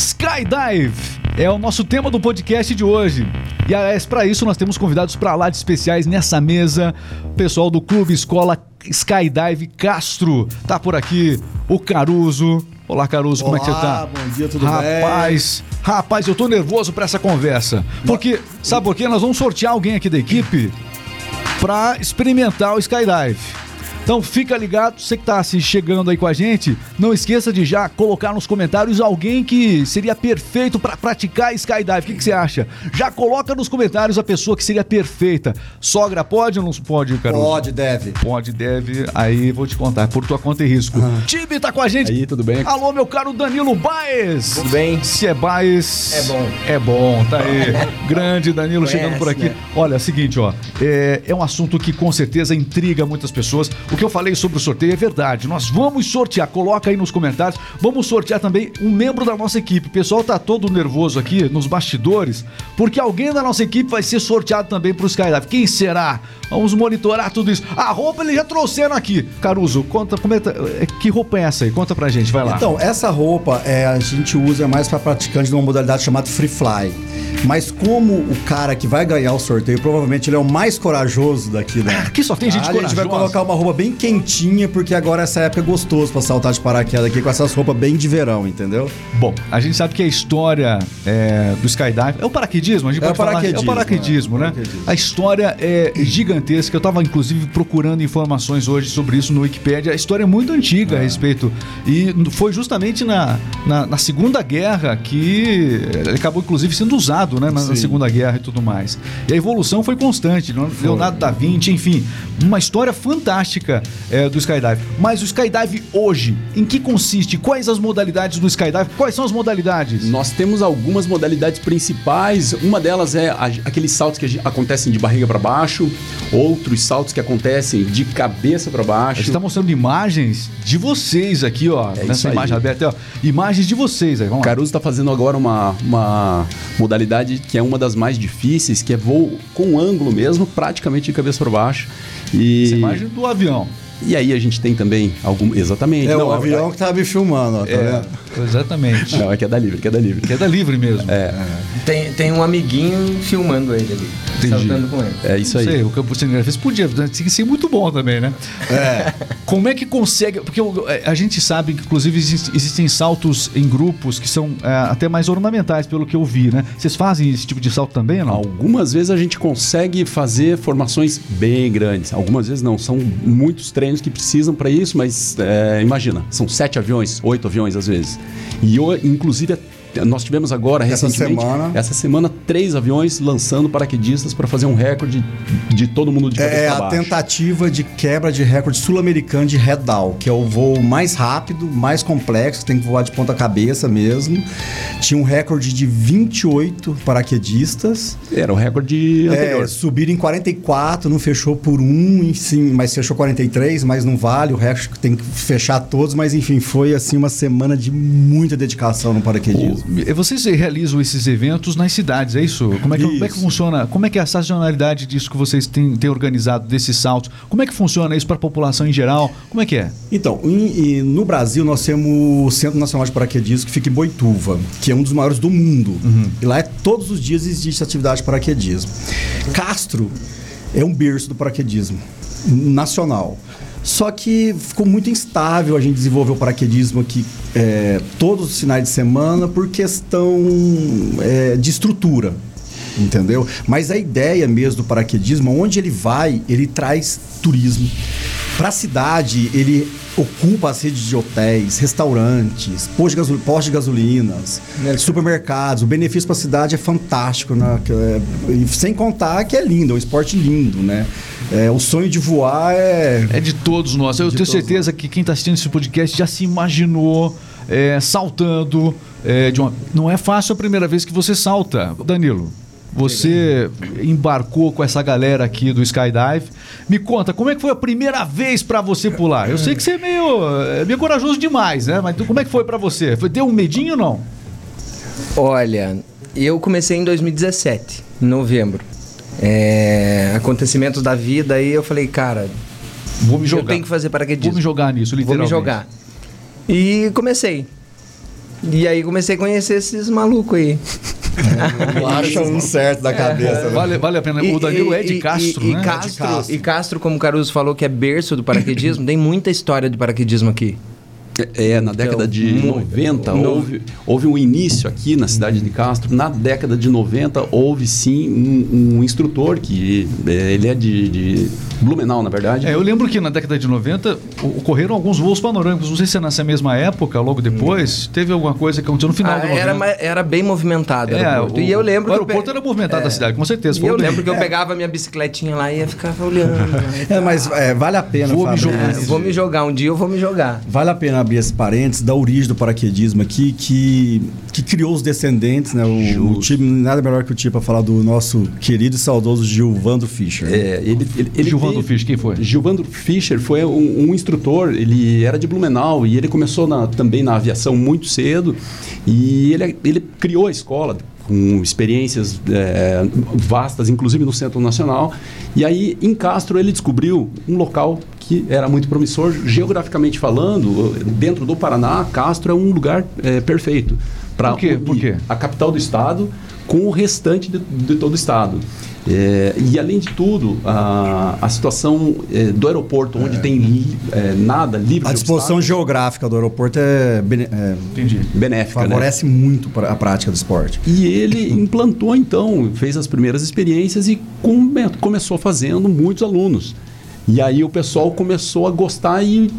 Skydive é o nosso tema do podcast de hoje. E aliás, para isso nós temos convidados para lá de especiais nessa mesa. O pessoal do Clube Escola Skydive Castro. Tá por aqui o Caruso. Olá, Caruso, como é que você tá? Bom dia, tudo rapaz, bem? Rapaz, eu tô nervoso para essa conversa. Porque, sabe por quê? Nós vamos sortear alguém aqui da equipe para experimentar o Skydive. Então fica ligado, você que está assim, chegando aí com a gente, não esqueça de já colocar nos comentários alguém que seria perfeito para praticar skydive. O que, que, você acha? Já coloca nos comentários a pessoa que seria perfeita. Sogra pode ou não pode, Carlos? Pode, deve. Pode, deve. Aí vou te contar, por tua conta e risco. Ah. Time tá com a gente. Aí, tudo bem? Alô, meu caro Danilo Baez. Tudo bem? Se é Baez. É bom. É bom, tá aí. Grande Danilo Conhece, chegando por aqui. Né? Olha, é o seguinte, ó. É, é um assunto que com certeza intriga muitas pessoas. O que eu falei sobre o sorteio é verdade. Nós vamos sortear, coloca aí nos comentários. Vamos sortear também um membro da nossa equipe. O pessoal tá todo nervoso aqui nos bastidores, porque alguém da nossa equipe vai ser sorteado também pro Skydive. Quem será? Vamos monitorar tudo isso. A roupa eles já trouxeram aqui. Caruso, conta como é, é que roupa é essa aí? Conta pra gente, vai lá. Então, essa roupa é, a gente usa mais para praticantes de uma modalidade chamada Free Fly. Mas como o cara que vai ganhar o sorteio, provavelmente ele é o mais corajoso daqui, né? Aqui só tem gente corajosa. A gente vai colocar uma roupa bem quentinha, porque agora essa época é gostoso pra saltar de paraquedas aqui com essas roupas bem de verão, entendeu? Bom, a gente sabe que a história é, do skydive é o paraquedismo, a gente é pode paraquedismo, falar, é o paraquedismo, né? Paraquedismo. A história é gigantesca. Eu tava inclusive procurando informações hoje sobre isso no Wikipedia. A história é muito antiga é. a respeito e foi justamente na, na, na Segunda Guerra que ele acabou inclusive sendo usado, né? Na, na, Segunda Guerra e tudo mais. E a evolução foi constante. Foi. Leonardo da Vinci, enfim, uma história fantástica é, do skydive. Mas o skydive hoje, em que consiste? Quais as modalidades do skydive? Quais são as modalidades? Nós temos algumas modalidades principais. Uma delas é a, aqueles saltos que acontecem de barriga para baixo, outros saltos que acontecem de cabeça para baixo. A gente está mostrando imagens de vocês aqui, ó, é nessa imagem aberta, ó, imagens de vocês aí. Vamos Caruso está fazendo agora uma, uma modalidade que é uma das mais difíceis, que é voo com ângulo mesmo, praticamente de cabeça para baixo. E... Essa imagem do avião. E aí a gente tem também algum. Exatamente. É não, o avião é... que tá me filmando, ó, tá é, Exatamente. Não, é que é da livre, que é da livre. Que é da livre mesmo. É. é. Tem, tem um amiguinho filmando ele ali. Entendi. Saltando com ele. É isso aí. Sei, o campo cinegrafista podia, tinha que ser muito bom também, né? É. Como é que consegue. Porque é, a gente sabe que, inclusive, existem saltos em grupos que são é, até mais ornamentais, pelo que eu vi, né? Vocês fazem esse tipo de salto também ou não? Algumas vezes a gente consegue fazer formações bem grandes. Algumas vezes não. São muitos treinos que precisam para isso, mas é, imagina, são sete aviões, oito aviões às vezes. E eu, inclusive, nós tivemos agora essa recentemente semana essa semana três aviões lançando paraquedistas para fazer um recorde de todo mundo de cabeça É a tentativa de quebra de recorde sul-americano de head-down, que é o voo mais rápido, mais complexo, tem que voar de ponta cabeça mesmo. Tinha um recorde de 28 paraquedistas. Era o recorde anterior. É, subiram em 44, não fechou por um, sim, mas fechou 43, mas não vale, o recorde tem que fechar todos, mas enfim, foi assim uma semana de muita dedicação no paraquedismo. Vocês realizam esses eventos nas cidades, é isso? Como é que, isso. Como é que funciona? Como é que é a sazonalidade disso que vocês têm, têm organizado, desses saltos? Como é que funciona isso para a população em geral? Como é que é? Então, em, no Brasil nós temos o Centro Nacional de Paraquedismo que fica em Boituva, que é um dos maiores do mundo. Uhum. E lá é, todos os dias existe atividade de paraquedismo. Castro é um berço do paraquedismo nacional. Só que ficou muito instável a gente desenvolver o paraquedismo aqui é, todos os finais de semana por questão é, de estrutura. Entendeu? Mas a ideia mesmo do paraquedismo, onde ele vai, ele traz turismo. Para a cidade, ele ocupa as redes de hotéis, restaurantes, postos de, postos de gasolinas, é. supermercados. O benefício para a cidade é fantástico, né? É, sem contar que é lindo, é um esporte lindo, né? É, o sonho de voar é. É de todos nós. Eu tenho certeza nós. que quem está assistindo esse podcast já se imaginou é, saltando. É, uma... Não é fácil a primeira vez que você salta, Danilo. Você embarcou com essa galera aqui do Skydive. Me conta, como é que foi a primeira vez para você pular? Eu sei que você é meio, é meio corajoso demais, né? Mas como é que foi para você? Foi, deu um medinho ou não? Olha, eu comecei em 2017, em novembro. É, acontecimentos da vida aí eu falei, cara, vou me jogar. Eu tenho que fazer paraquedismo. Vou me jogar nisso, literalmente. Vou me jogar. E comecei. E aí comecei a conhecer esses malucos aí. Acha um certo da cabeça. né? Vale, vale a pena. O Danilo é de Castro, e, né? E Castro, É de Castro. e Castro, como o Caruso falou, que é berço do paraquedismo, tem muita história de paraquedismo aqui. É, na década de mu- 90 no- houve, houve um início aqui na cidade de Castro. Na década de 90 houve sim um, um instrutor que é, ele é de, de Blumenau, na verdade. É, eu lembro que na década de 90 o- ocorreram alguns voos panorâmicos. Não sei se é nessa mesma época, logo depois, teve alguma coisa que aconteceu no final Ah, do 90. era, era bem movimentado. É, aeroporto. o- e eu lembro o que eu pe- aeroporto era movimentado da cidade, com certeza. E eu lembro que eu pegava minha bicicletinha lá e ia ficar olhando. né? É, mas é, vale a pena, Vou me jogar. É, eu vou me jogar, um dia eu vou me jogar. Vale a pena abrir esse parênteses da origem do paraquedismo aqui, que, que criou os descendentes, né? O, o time, nada melhor que o time para falar do nosso querido e saudoso Gilvando Fischer. É, ele, ele, ele Gilvando teve- Fischer, quem foi? Gilvando Fischer foi um, um instrutor, ele era de Blumenau e ele começou na- também na aviação muito cedo e ele, ele criou a escola com experiências é, vastas, inclusive no Centro Nacional. E aí, em Castro, ele descobriu um local que era muito promissor, geograficamente falando, dentro do Paraná, Castro é um lugar é, perfeito. pra Por quê? Por unir quê? A capital do estado com o restante de, de todo o estado. É, e além de tudo, a, a situação é, do aeroporto, onde tem li- é, nada livre A disposição obstáculos, geográfica do aeroporto é, bene- é, benéfica, né? favorece muito pra- a prática do esporte. E ele implantou então, fez as primeiras experiências e come- começou fazendo muitos alunos. E aí o pessoal começou a gostar e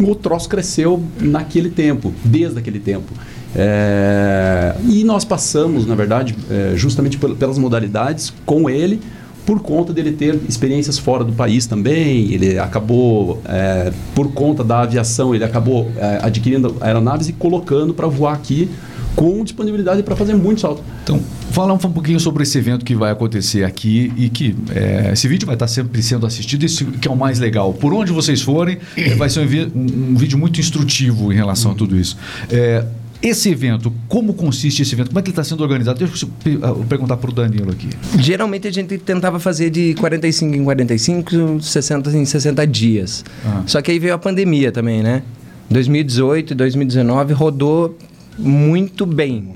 o troço cresceu naquele tempo, desde aquele tempo. É, e nós passamos, na verdade, é, justamente pel- pelas modalidades com ele, por conta dele ter experiências fora do país também. Ele acabou, é, por conta da aviação, ele acabou é, adquirindo aeronaves e colocando para voar aqui com disponibilidade para fazer muito salto. Então, fala um pouquinho sobre esse evento que vai acontecer aqui e que é, esse vídeo vai estar sempre sendo assistido, isso que é o mais legal. Por onde vocês forem, é, vai ser um, um- um vídeo muito instrutivo em relação a tudo isso. É, esse evento, como consiste esse evento? Como é que ele está sendo organizado? Deixa eu ah, perguntar para o Danilo aqui. Geralmente a gente tentava fazer de 45 em 45, 60 em 60 dias. Ah. Só que aí veio a pandemia também, né? 2018 e 2019 rodou muito bem.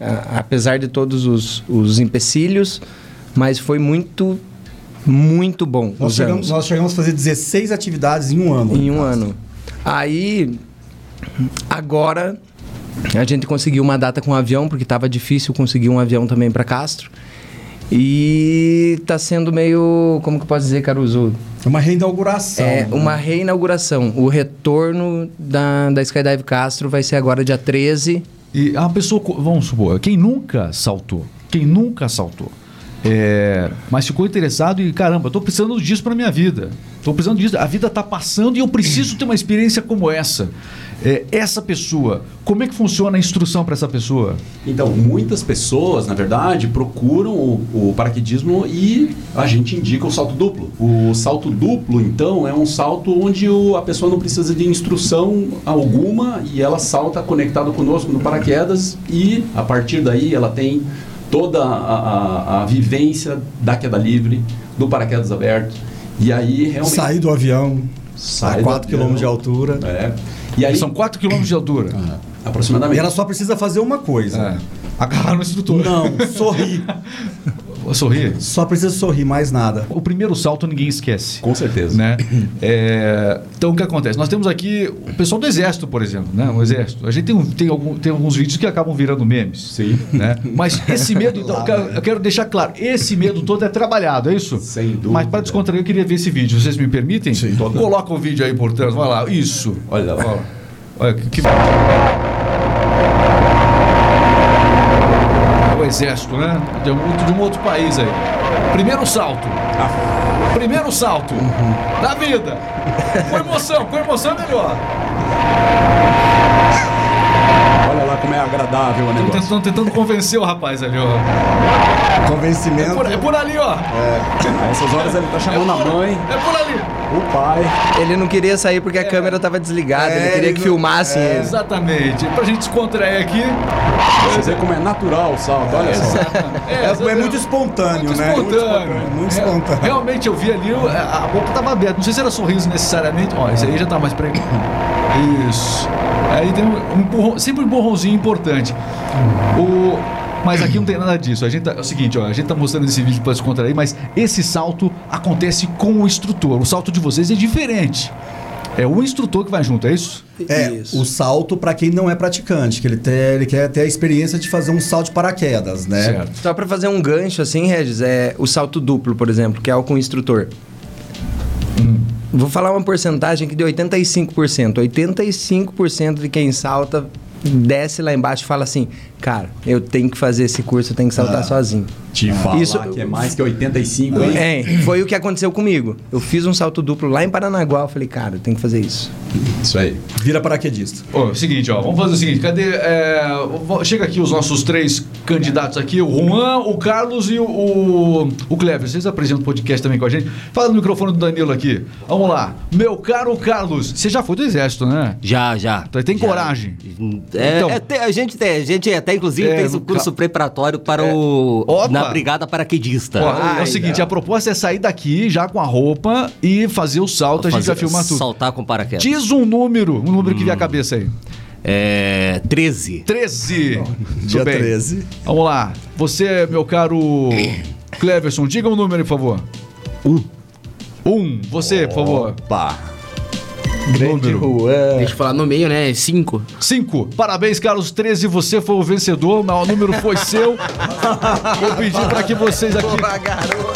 A- apesar de todos os, os empecilhos, mas foi muito, muito bom. Nós os chegamos, nós chegamos a fazer 16 atividades em um ano. Em um ano. Aí, agora, a gente conseguiu uma data com um avião, porque estava difícil conseguir um avião também para Castro. E tá sendo meio. Como que eu posso dizer, Caruso? É uma reinauguração. É né? uma reinauguração. O retorno da, da Skydive Castro vai ser agora dia 13. E a pessoa, vamos supor, quem nunca saltou, quem nunca saltou, é, mas ficou interessado e caramba, estou precisando disso para minha vida. Estou precisando disso. A vida está passando e eu preciso ter uma experiência como essa. É, essa pessoa, como é que funciona a instrução para essa pessoa? Então, muitas pessoas, na verdade, procuram o, o paraquedismo e a gente indica o salto duplo. O salto duplo, então, é um salto onde o- a pessoa não precisa de instrução alguma e ela salta conectada conosco no paraquedas e, a partir daí, ela tem toda a, a- a vivência da queda livre, do paraquedas aberto. E aí, realmente... Sair do avião sai a do 4 avião. km de altura. É. E aí, São 4 km de altura. E aproximadamente... ela só precisa fazer uma coisa. É. Agarrar no instrutor. Não, sorrir. Sorrir. Só precisa sorrir, mais nada. O primeiro salto ninguém esquece. Com certeza. né? É, então o que acontece? Nós temos aqui o pessoal do exército, por exemplo, né? O exército. A gente tem, um- tem, algum- tem alguns vídeos que acabam virando memes. Sim. Né? Mas esse medo, então, eu quero, eu quero deixar claro, esse medo todo é trabalhado, é isso? Sem dúvida. Mas para descontrair, eu queria ver esse vídeo. Vocês me permitem? Sim. Coloca o vídeo aí por trás. Vai lá. Isso. Olha lá. Olha, Olha que. que- É o exército, né? De um, de um outro país aí. Primeiro salto. Primeiro salto da vida. Com emoção, com emoção é melhor. Olha como é agradável o Estão negócio. tentando, tentando convencer o rapaz ali, ó. É Convencimento. por, é por ali, ó. A essas horas ele tá chamando a mãe, É por ali. o pai. Ele não queria sair porque a câmera estava desligada, É, ele queria ele que não- filmassem é, ele. Exatamente. Pra gente descontrair aqui. Você vê como é natural o salto, olha só. É, é muito espontâneo, Muito né? espontâneo. Muito É, espontâneo. realmente eu vi ali, a a boca tava aberta. Não sei se era sorriso necessariamente. Ó, esse aí já tá mais pra. Isso. Aí tem um, um empurrão, sempre um empurrãozinho importante. O, mas aqui não tem nada disso. A gente tá, é o seguinte, ó, a gente tá mostrando esse vídeo para descontrair, mas esse salto acontece com o instrutor. O salto de vocês é diferente. É o instrutor que vai junto, é isso? É, Isso. o salto para quem não é praticante, que ele, tem, ele quer ter a experiência de fazer um salto de paraquedas, né? Certo. Só pra fazer um gancho assim, Regis, é o salto duplo, por exemplo, que é o com o instrutor. Vou falar uma porcentagem aqui de 85%. 85% de quem salta desce lá embaixo e fala assim: Cara, eu tenho que fazer esse curso, eu tenho que saltar sozinho. Te falar Isso- que é mais que 85, hein? É, foi o que aconteceu comigo. Eu fiz um salto duplo lá em Paranaguá. Eu falei, cara, eu tenho que fazer isso. Isso aí. Vira paraquedista. Ó, é o seguinte, ó, vamos fazer o seguinte, cadê? é, chega aqui os nossos três candidatos aqui, o Juan, o Carlos e o, o, o Cleber. Vocês apresentam o podcast também com a gente. Fala no microfone do Danilo aqui. Vamos lá. Meu caro Carlos, você já foi do exército, né? Já, já. Então, tem Já. coragem? É, Então. é, a, gente tem, a gente até inclusive É, fez o no curso ca- preparatório para É. o Opa! na Brigada Paraquedista. Ó, é o Ai, seguinte, não. a proposta é sair daqui já com a roupa e fazer o salto, a gente Fazer- vai filmar tudo. Saltar com paraquedas. Diz um número, um número que vier à cabeça aí. É, 13. 13. Dia bem. 13. Vamos lá. Você, meu caro Cleverson, diga um número, por favor. Um. Um. Você, por favor. Número. Juan. Deixa eu falar no meio, né? Cinco. Cinco. Parabéns, Carlos 13. Você foi o vencedor. O número foi seu. Vou pedir para que vocês aqui.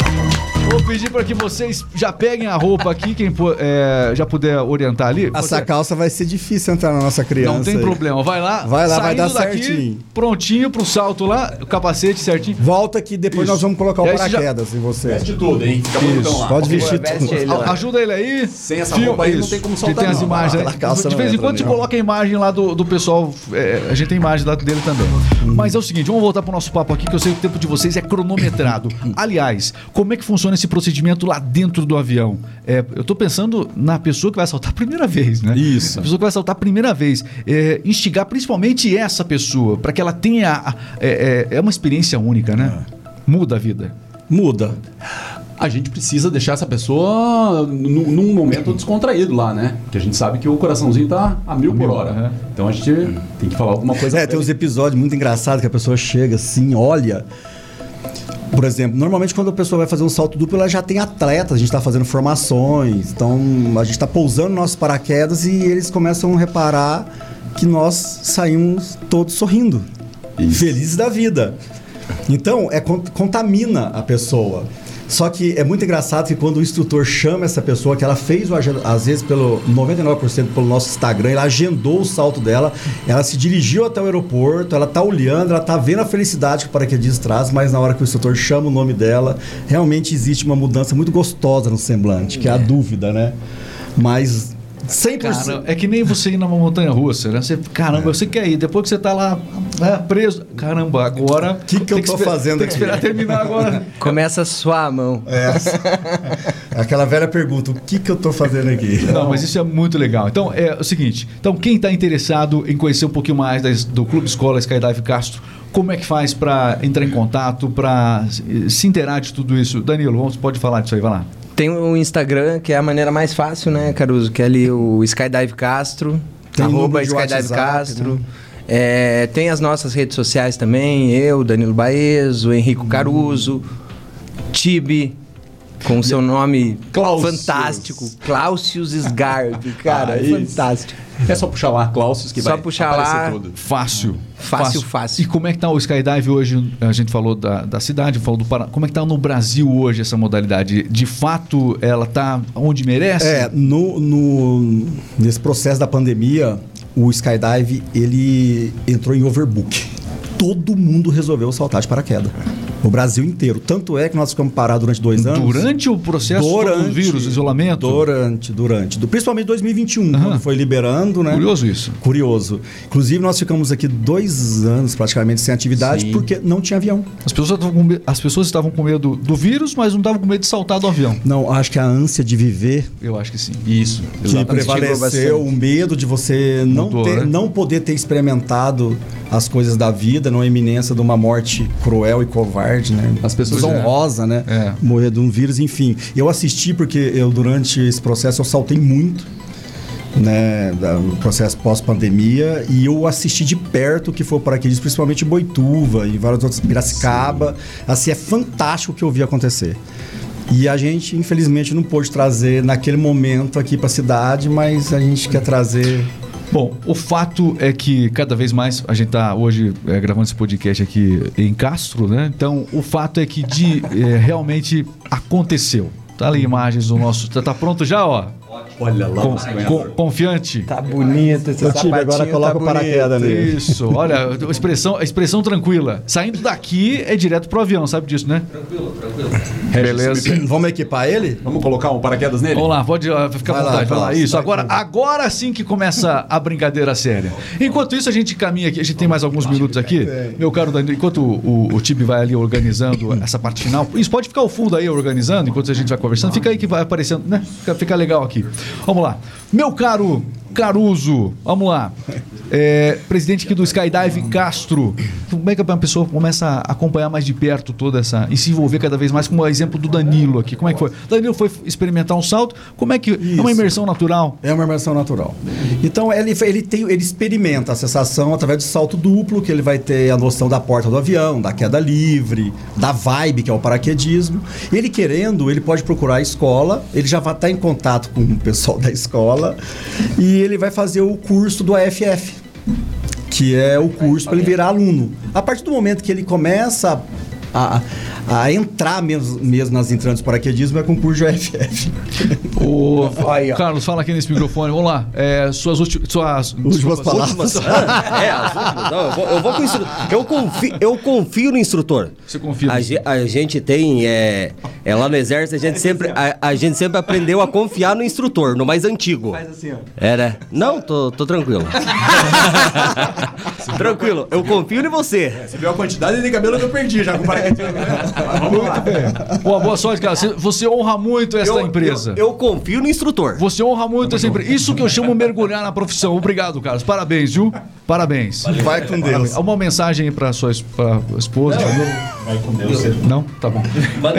Vou pedir para que vocês já peguem a roupa aqui. Quem pu- é, já puder orientar ali. Essa Você- calça vai ser difícil entrar na nossa criança. Não tem aí. problema. Vai lá. Vai lá, vai dar daqui, certinho. Prontinho pro salto lá. O capacete certinho. Volta que depois Isso. nós vamos colocar o você já- paraquedas em você. Veste tudo, hein? Fica bonitão lá. Pode vestir tudo. ele lá. Ajuda ele aí. Sem essa roupa aí não tem como soltar, Tem as não. imagens aí. Aquela calça De vez em quando você não. coloca a imagem lá do, do pessoal. é, a gente tem imagem lá dele também. Mas é o seguinte, vamos voltar pro nosso papo aqui, que eu sei que o tempo de vocês é cronometrado. Aliás, como é que funciona esse procedimento lá dentro do avião? É, eu tô pensando na pessoa que vai saltar a primeira vez, né? Isso. A pessoa que vai saltar a primeira vez. É, instigar principalmente essa pessoa, para que ela tenha. a- É, é- é uma experiência única, né? Muda a vida. Muda. A gente precisa deixar essa pessoa num, num momento descontraído lá, né? Porque a gente sabe que o coraçãozinho tá a mil por mil, hora. aham. Então a gente tem que falar alguma coisa. É, tem uns episódios muito engraçados que a pessoa chega assim, olha. Por exemplo, normalmente quando a pessoa vai fazer um salto duplo, ela já tem atletas, a gente está fazendo formações, então a gente está pousando nossos paraquedas e eles começam a reparar que nós saímos todos sorrindo, felizes da vida. Então, é con- contamina a pessoa. Só que é muito engraçado que quando o instrutor chama essa pessoa, que ela fez o às vezes pelo 99% pelo nosso Instagram, ela agendou o salto dela, ela se dirigiu até o aeroporto, ela tá olhando, ela tá vendo a felicidade que o paraquedista traz, mas na hora que o instrutor chama o nome dela, realmente existe uma mudança muito gostosa no semblante, que é a dúvida, né? Mas 100%. Cara, é que nem você ir numa montanha russa, né? Você, caramba, você quer ir, depois que você tá lá né, preso, caramba, agora. O Que que eu tô fazendo Tem que aqui? esperar terminar agora. Começa a suar a mão. É. Aquela velha pergunta: o que, que eu tô fazendo aqui? Não, mas isso é muito legal. Então, é o seguinte: então, quem está interessado em conhecer um pouquinho mais das- do Clube Escola Skydive Castro, como é que faz para entrar em contato, para se inteirar de tudo isso? Danilo, vamos, pode falar disso aí, vai lá. Tem o Instagram, que é a maneira mais fácil, né, Caruso? Que é ali o Skydive Castro. Tem arroba Skydive WhatsApp, Castro. né? É, tem as nossas redes sociais também, eu, Danilo Baezo, Henrico Caruso, Tibi, com o seu nome Cláusius. fantástico, Cláusius Sgarbi, cara, Ah, é fantástico. É só puxar lá, Clausius, que Só vai puxar aparecer lá. tudo. Fácil. Fácil, fácil. E como é que tá o Skydive hoje? A gente falou da, da cidade, falou do Paraná. Como é que tá no Brasil hoje essa modalidade? De fato, ela tá onde merece? É, no, no- nesse processo da pandemia, o skydive ele entrou em overbook. Todo mundo resolveu saltar de paraquedas. O Brasil inteiro. Tanto é que nós ficamos parados durante dois anos. Durante o processo todo do vírus, isolamento? Durante, durante. Do, principalmente 2021, Aham. quando foi liberando, né? Curioso isso. Curioso. Inclusive, nós ficamos aqui dois anos praticamente sem atividade Sim. porque não tinha avião. As pessoas, estavam com as pessoas estavam com medo do vírus, mas não estavam com medo de saltar do avião. Não, acho que a ânsia de viver Eu acho que sim. Isso. que prevaleceu, o medo de você não, Mudou, ter- né? não poder ter experimentado as coisas da vida, não iminência de uma morte cruel e covarde, né? As pessoas- desonrosa, né? É. Morrer de um vírus, enfim. Eu assisti porque eu durante esse processo eu saltei muito. né, no processo pós-pandemia, e eu assisti de perto o que foi o paraquedismo, principalmente em Boituva e várias outras, Piracicaba. Assim, é fantástico o que eu vi acontecer. E a gente, infelizmente, não pôde trazer naquele momento aqui para a cidade, mas a gente quer trazer Bom, o fato é que cada vez mais a gente está hoje é, gravando esse podcast aqui em Castro, né? Então, o fato é que de é, realmente aconteceu. Tá ali imagens do nosso. Tá, tá pronto já, ó? Olha lá. Com- confiante. Tá bonito esse Ô, Tibe, agora sapatinho, coloca tá o paraquedas nele. Isso, olha, a expressão, a expressão tranquila. Saindo daqui é direto pro avião, sabe disso, né? Beleza. Vamos equipar ele? Vamos colocar um paraquedas nele? Vamos lá, pode ah, ficar à Vai lá, vontade, vai lá. Isso, vai agora, agora sim que começa a brincadeira séria. Enquanto isso, a gente caminha aqui, a gente tem mais alguns minutos aqui. Meu caro Danilo, enquanto o, o, o Tibi vai ali organizando essa parte final, isso pode ficar o fundo aí organizando, enquanto a gente vai conversando, fica aí que vai aparecendo, né? Fica, fica legal aqui. Vamos lá. Meu caro Caruso, vamos lá. É, presidente aqui do Skydive Castro. Como é que a pessoa começa a acompanhar mais de perto toda essa. e se envolver cada vez mais, como o exemplo do Danilo aqui? Como é que foi? Danilo foi experimentar um salto, como é que. É uma Isso. imersão natural. É uma imersão natural. Então ele, ele, tem, ele experimenta a sensação através do salto duplo, que ele vai ter a noção da porta do avião, da queda livre, da vibe, que é o paraquedismo. Ele querendo, ele pode procurar a escola, ele já vai estar em contato com o pessoal da escola e ele vai fazer o curso do AFF. Que é o curso para ele virar aluno. A partir do momento que ele começa a, a entrar mesmo, mesmo nas entrantes do paraquedismo, é com o curso de AFF. O Aí. Carlos, fala aqui nesse microfone. Vamos lá. É, suas últimas. Suas Últimas palavras. é, as últimas. Não, eu vou, eu vou com o instru... eu, confio, eu confio no instrutor. Você confia? A, a gente tem. É, é lá no exército, a gente, sempre, a, a gente sempre aprendeu a confiar no instrutor, no mais antigo. Faz assim, ó. É, né? Não, tô, tô tranquilo. tranquilo, eu confio em você. Você viu a quantidade de cabelo que eu perdi já com o paraquedismo. né? Muito bem. Boa, boa sorte, cara. Você, honra muito essa Eu- empresa. Eu, eu confio no instrutor. Você honra muito essa empresa. Isso que eu chamo mergulhar na profissão. Obrigado, Carlos. Parabéns, viu? Parabéns. Vai com Deus. Uma mensagem aí pra sua pra esposa. Vai com Deus. Não? Tá bom.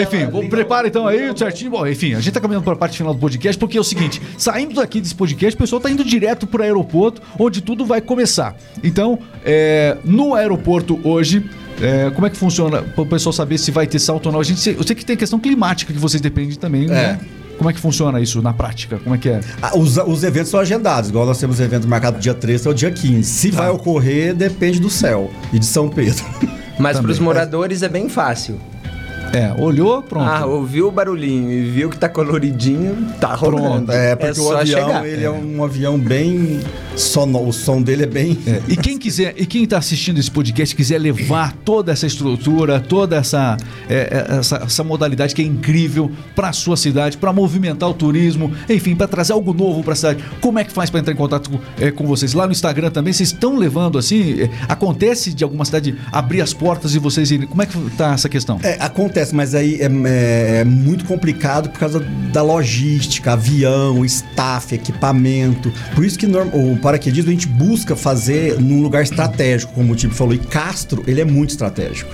Enfim, vou- prepara então aí certinho. Bom, enfim, a gente tá caminhando para a parte final do podcast, porque é o seguinte: saindo daqui desse podcast, o pessoal tá indo direto pro aeroporto, onde tudo vai começar. Então, é, no aeroporto hoje. é, como é que funciona para o pessoal saber se vai ter salto ou não? A gente, eu sei que tem questão climática que vocês dependem também, né? Como é que funciona isso na prática? Como é que é? Ah, Os, os eventos são agendados, igual nós temos evento marcado dia 13 até o dia 15. Se vai ocorrer, depende do céu e de São Pedro. Mas Também. pros moradores é bem fácil. É, olhou, pronto. Ah, ouviu o barulhinho e viu que tá coloridinho, tá rolando. É, porque o só avião, chegar. ele é. um avião bem sonoro, o som dele é bem... É, E quem quiser, e quem está assistindo esse podcast quiser levar toda essa estrutura, toda essa, é, é, essa, essa modalidade que é incrível para a sua cidade, para movimentar o turismo, enfim, para trazer algo novo para a cidade, como é que faz para entrar em contato com, é, com vocês? Lá no Instagram também, vocês estão levando assim? é, acontece de alguma cidade abrir as portas e vocês irem. Como é que tá essa questão? É, acontece, mas aí é, é- é muito complicado por causa da logística, avião, staff, equipamento. Por isso que o paraquedismo a gente busca fazer num lugar estratégico, como o tipo falou. E Castro, ele é muito estratégico.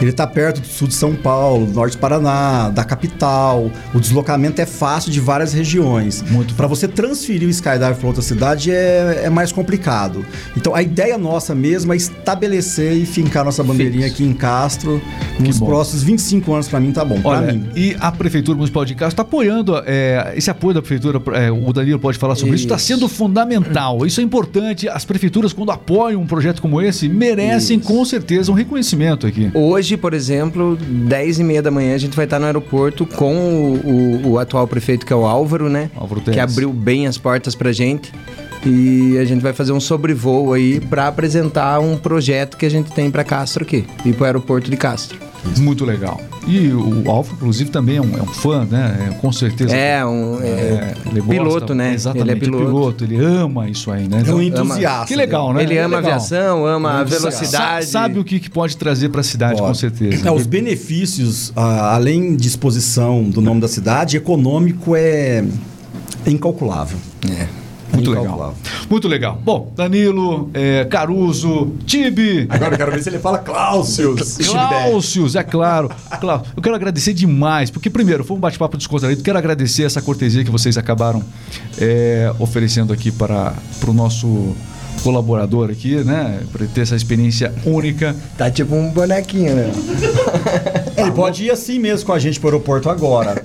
Ele está perto do sul de São Paulo, do norte do Paraná, da capital. O deslocamento é fácil de várias regiões. Muito Para você transferir o skydive para outra cidade é, é mais complicado. Então a ideia nossa mesmo é estabelecer e fincar nossa bandeirinha aqui em Castro. Nos próximos 25 anos, para mim, tá bom. Para Olha, mim. e a Prefeitura Municipal de Castro está apoiando, é, esse apoio da Prefeitura, é, o Danilo pode falar sobre isso, está Isso. sendo fundamental. Isso é importante. As prefeituras, quando apoiam um projeto como esse, merecem com certeza um reconhecimento aqui. Hoje, por exemplo, 10 e meia da manhã, a gente vai estar no aeroporto com o, o- o atual prefeito, que é o Álvaro, né? Álvaro que abriu bem as portas pra gente. E a gente vai fazer um sobrevoo aí para apresentar um projeto que a gente tem para Castro aqui e para o aeroporto de Castro. Muito legal. E o Alfa, inclusive, também é um, é um fã, né? É, com certeza. É, um é, ele gosta, piloto, né? Exatamente, Ele é piloto. Ele ama isso aí, né? É um entusiasta. que legal, né? Ele ama Legal. aviação, ama a Sa- velocidade. sabe o que, que pode trazer para a cidade, com Pode. certeza. É, os benefícios, além de exposição do nome da cidade, econômico é incalculável. É. Muito legal. Muito legal. Bom, Danilo, é, Caruso, Tibi. Agora eu quero ver se ele fala Cláusios. Cláusios, é claro. Claro, eu quero agradecer demais, porque primeiro foi um bate-papo descontraído. Quero agradecer essa cortesia que vocês acabaram é, oferecendo aqui para, para o nosso colaborador aqui, né? Para ter essa experiência única. Tá tipo um bonequinho, né? Ele pode ir assim mesmo com a gente pro aeroporto agora.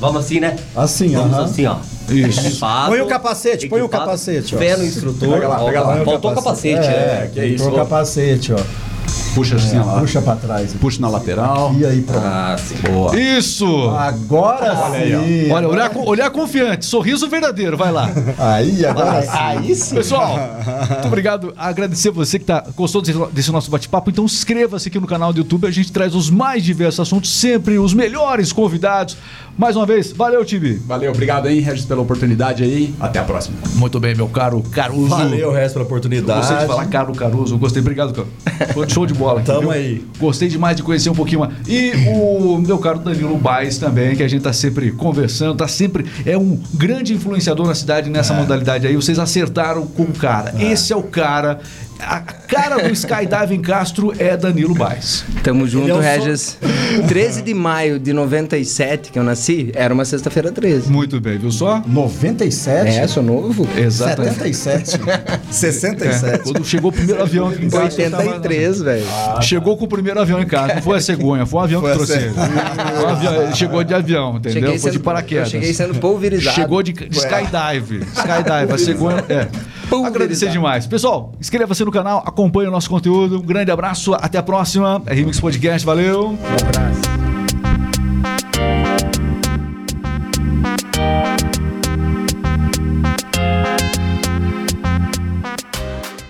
Vamos assim, né? Assim, Vamos aham. assim, ó. Isso. Equipado, Põe o capacete, põe o capacete, ó. Fé no instrutor. Pega lá, pega lá. Faltou- Faltou o capacete, É, é. que é isso, Põe o capacete, ó. Puxa assim, ó lá. Puxa pra trás. Puxa na lateral. E aí, pronto. Ah, sim. Boa. Isso! Agora sim. Olha, olhar, olhar confiante, sorriso verdadeiro, vai lá. Aí, agora sim. Aí sim. Pessoal, muito obrigado. Agradecer você que tá, gostou desse, desse nosso bate-papo. Então inscreva-se aqui no canal do YouTube. A gente traz os mais diversos assuntos, sempre os melhores convidados. Mais uma vez, valeu, time. Valeu, obrigado aí, Regis, pela oportunidade aí. Até a próxima. Muito bem, meu caro Caruso. Valeu, resto pela oportunidade. Gostei de falar caro Caruso. Gostei, obrigado, cara. Foi show de bola. Aqui, Tamo viu? aí. Gostei demais de conhecer um pouquinho mais. E o meu caro Danilo Baez também, que a gente tá sempre conversando, tá sempre. É um grande influenciador na cidade nessa modalidade aí. Vocês acertaram com o cara. Esse é o cara. A cara do Skydiving Castro é Danilo Baez. Tamo junto, é o Regis. 13 de maio de 97, que eu nasci, era uma sexta-feira 13. Muito bem, viu só? 97? É, sou novo. Exatamente. 77. É, 67. quando chegou o primeiro avião aqui em casa. eu tava- 83, velho. Chegou com o primeiro avião em casa. Não foi a cegonha, foi um avião Foi que a trouxe um avião- chegou de avião, entendeu? foi de paraquedas. eu cheguei sendo pulverizado. Chegou de, de skydive. Skydive, a cegonha. É. Agradecer demais. Pessoal, inscreva-se no canal, acompanhe o nosso conteúdo. Um grande abraço, até a próxima. É Remix Podcast, valeu. Um abraço.